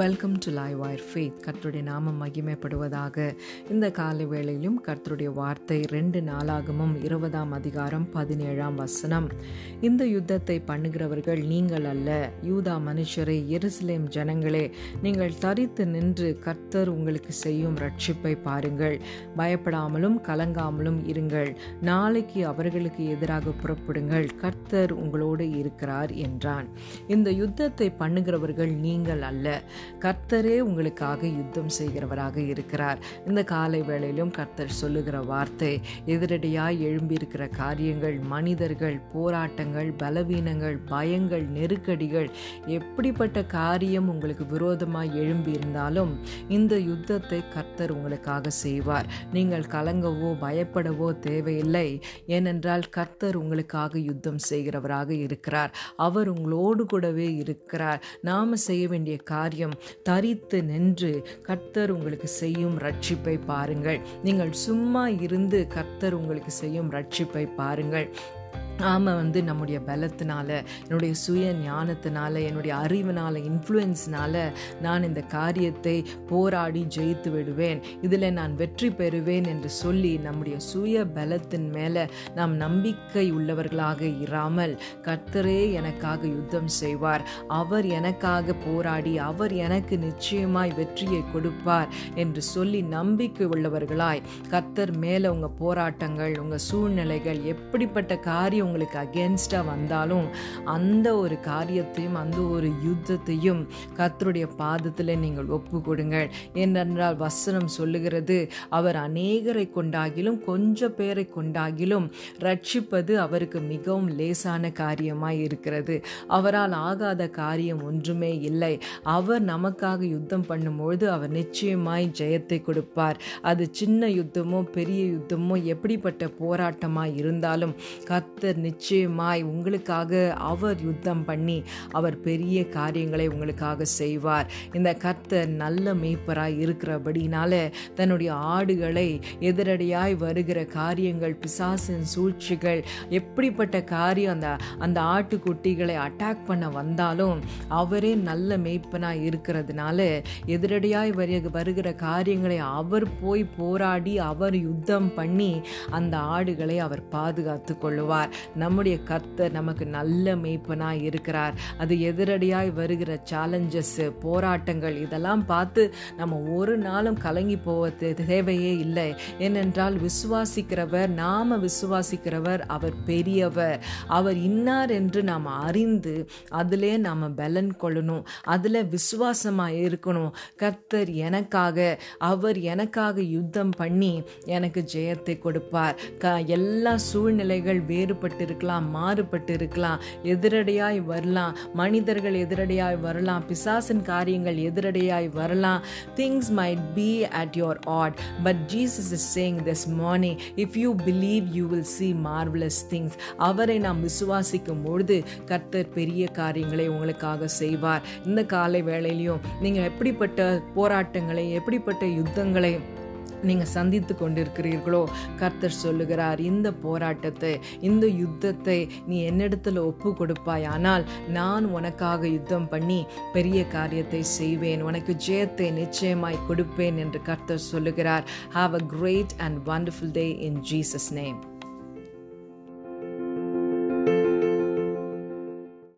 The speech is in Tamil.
Welcome to live wire faith கர்த்தருடைய நாமம் மகிமைப்படுவதாக. இந்த காலை வேளையிலும் கர்த்தருடைய வார்த்தை ரெண்டு நாளாகமும் இருபதாம் அதிகாரம் பதினேழாம் வசனம். இந்த யுத்தத்தை பண்ணுகிறவர்கள் நீங்கள் அல்ல. யூதா மனுஷரை எருசலேம் ஜனங்களே நீங்கள் தரித்து நின்று கர்த்தர் உங்களுக்கு செய்யும் ரட்சிப்பை பாருங்கள். பயப்படாமலும் கலங்காமலும் இருங்கள். நாளைக்கு அவர்களுக்கு எதிராக புறப்படுங்கள். கர்த்தர் உங்களோடு இருக்கிறார் என்றான். இந்த யுத்தத்தை பண்ணுகிறவர்கள் நீங்கள் அல்ல. கர்த்தரே உங்களுக்காக யுத்தம் செய்கிறவராக இருக்கிறார். இந்த காலை வேளையிலும் கர்த்தர் சொல்லுகிற வார்த்தை எதிரடியாய் எழும்பியிருக்கிற காரியங்கள் மனிதர்கள் போராட்டங்கள் பலவீனங்கள் பயங்கள் நெருக்கடிகள் எப்படிப்பட்ட காரியம் உங்களுக்கு விரோதமாக எழும்பியிருந்தாலும் இந்த யுத்தத்தை கர்த்தர் உங்களுக்காக செய்வார். நீங்கள் கலங்கவோ பயப்படவோ தேவையில்லை. ஏனென்றால் கர்த்தர் உங்களுக்காக யுத்தம் செய்கிறவராக இருக்கிறார். அவர் உங்களோடு கூடவே இருக்கிறார். நாம் செய்ய வேண்டிய காரியம் தரித்து நின்று கர்த்தர் உங்களுக்கு செய்யும் ரட்சிப்பை பாருங்கள். நீங்கள் சும்மா இருந்து கர்த்தர் உங்களுக்கு செய்யும் ரட்சிப்பை பாருங்கள். நாம் வந்து நம்முடைய பலத்தினால என்னுடைய சுய ஞானத்தினால என்னுடைய அறிவினால் இன்ஃப்ளூயன்ஸ்னால நான் இந்த காரியத்தை போராடி ஜெயித்து விடுவேன். இதில் நான் வெற்றி பெறுவேன் என்று சொல்லி நம்முடைய சுய பலத்தின் மேலே நாம் நம்பிக்கை உள்ளவர்களாக இராமல் கர்த்தரே எனக்காக யுத்தம் செய்வார். அவர் எனக்காக போராடி அவர் எனக்கு நிச்சயமாய் வெற்றியை கொடுப்பார் என்று சொல்லி நம்பிக்கை உள்ளவர்களாய் கர்த்தர் மேலே உங்கள் போராட்டங்கள் உங்கள் சூழ்நிலைகள் எப்படிப்பட்ட காரியம் உங்களுக்கு அகேன்ஸ்டாக வந்தாலும் அந்த ஒரு காரியத்தையும் அந்த ஒரு யுத்தத்தையும் கர்த்தருடைய பாதத்தில் நீங்கள் ஒப்பு கொடுங்கள் ஏனென்றால் வசனம் சொல்லுகிறது அவர் அநேகரை கொண்டாகிலும் கொஞ்ச பேரை கொண்டாகிலும் ரட்சிப்பது அவருக்கு மிகவும் லேசான காரியமாய் இருக்கிறது. அவரால் ஆகாத காரியம் ஒன்றுமே இல்லை. அவர் நமக்காக யுத்தம் பண்ணும்பொழுது அவர் நிச்சயமாய் ஜெயத்தை கொடுப்பார். அது சின்ன யுத்தமோ பெரிய யுத்தமோ எப்படிப்பட்ட போராட்டமாக இருந்தாலும் கத்தர் நிச்சயமாய் உங்களுக்காக அவர் யுத்தம் பண்ணி அவர் பெரிய காரியங்களை உங்களுக்காக செய்வார். இந்த கர்த்தர் நல்ல மேய்ப்பராய் இருக்கிறபடினால தன்னுடைய ஆடுகளை எதிரடியாய் வருகிற காரியங்கள் பிசாசின் சூழ்ச்சிகள் எப்படிப்பட்ட காரியம் அந்த அந்த ஆட்டுக்குட்டிகளை அட்டாக் பண்ண வந்தாலும் அவரே நல்ல மேய்ப்பனாய் இருக்கிறதுனால எதிரடியாய் வரு வருகிற காரியங்களை அவர் போய் போராடி அவர் யுத்தம் பண்ணி அந்த ஆடுகளை அவர் பாதுகாத்து கொள்ளுவார். நம்முடைய கர்த்தர் நமக்கு நல்ல மெய்ப்பனாக இருக்கிறார். அது எதிரடியாய் வருகிற சேலஞ்சஸ் போராட்டங்கள் இதெல்லாம் பார்த்து நம்ம ஒரு நாளும் கலங்கி போவது தேவையே இல்லை. ஏனென்றால் விசுவாசிக்கிறவர் நாம விசுவாசிக்கிறவர் அவர் பெரியவர். அவர் இன்னார் என்று நாம் அறிந்து அதிலே நாம் பலன் கொள்ளணும். அதில் விசுவாசமாக இருக்கணும். கர்த்தர் எனக்காக அவர் எனக்காக யுத்தம் பண்ணி எனக்கு ஜெயத்தை கொடுப்பார். க எல்லா சூழ்நிலைகள் வேறுபட்டு இருக்கலாம் மாறுபட்டு இருக்கலாம் எதிரடியாய் வரலாம் மனிதர்கள் எதிரடியாய் வரலாம் பிசாசின் காரியங்கள் எதிரடியாய் வரலாம். Things might be at your odd but Jesus is saying this morning if you believe you will see marvellous things அவரை நாம் விசுவாசிக்கும் பொழுது கர்த்தர் பெரிய காரியங்களை உங்களுக்காக செய்வார். இந்த காலை வேளையிலையும் நீங்கள் எப்படிப்பட்ட போராட்டங்களை எப்படிப்பட்ட யுத்தங்களை நீங்கள் சந்தித்து கொண்டிருக்கிறீர்களோ கர்த்தர் சொல்லுகிறார் இந்த போராட்டத்தை இந்த யுத்தத்தை நீ என்னிடத்தில் ஒப்பு கொடுப்பாய் ஆனால் நான் உனக்காக யுத்தம் பண்ணி பெரிய காரியத்தை செய்வேன். உனக்கு ஜெயத்தை நிச்சயமாய் கொடுப்பேன் என்று கர்த்தர் சொல்லுகிறார். Have a great and wonderful day in Jesus name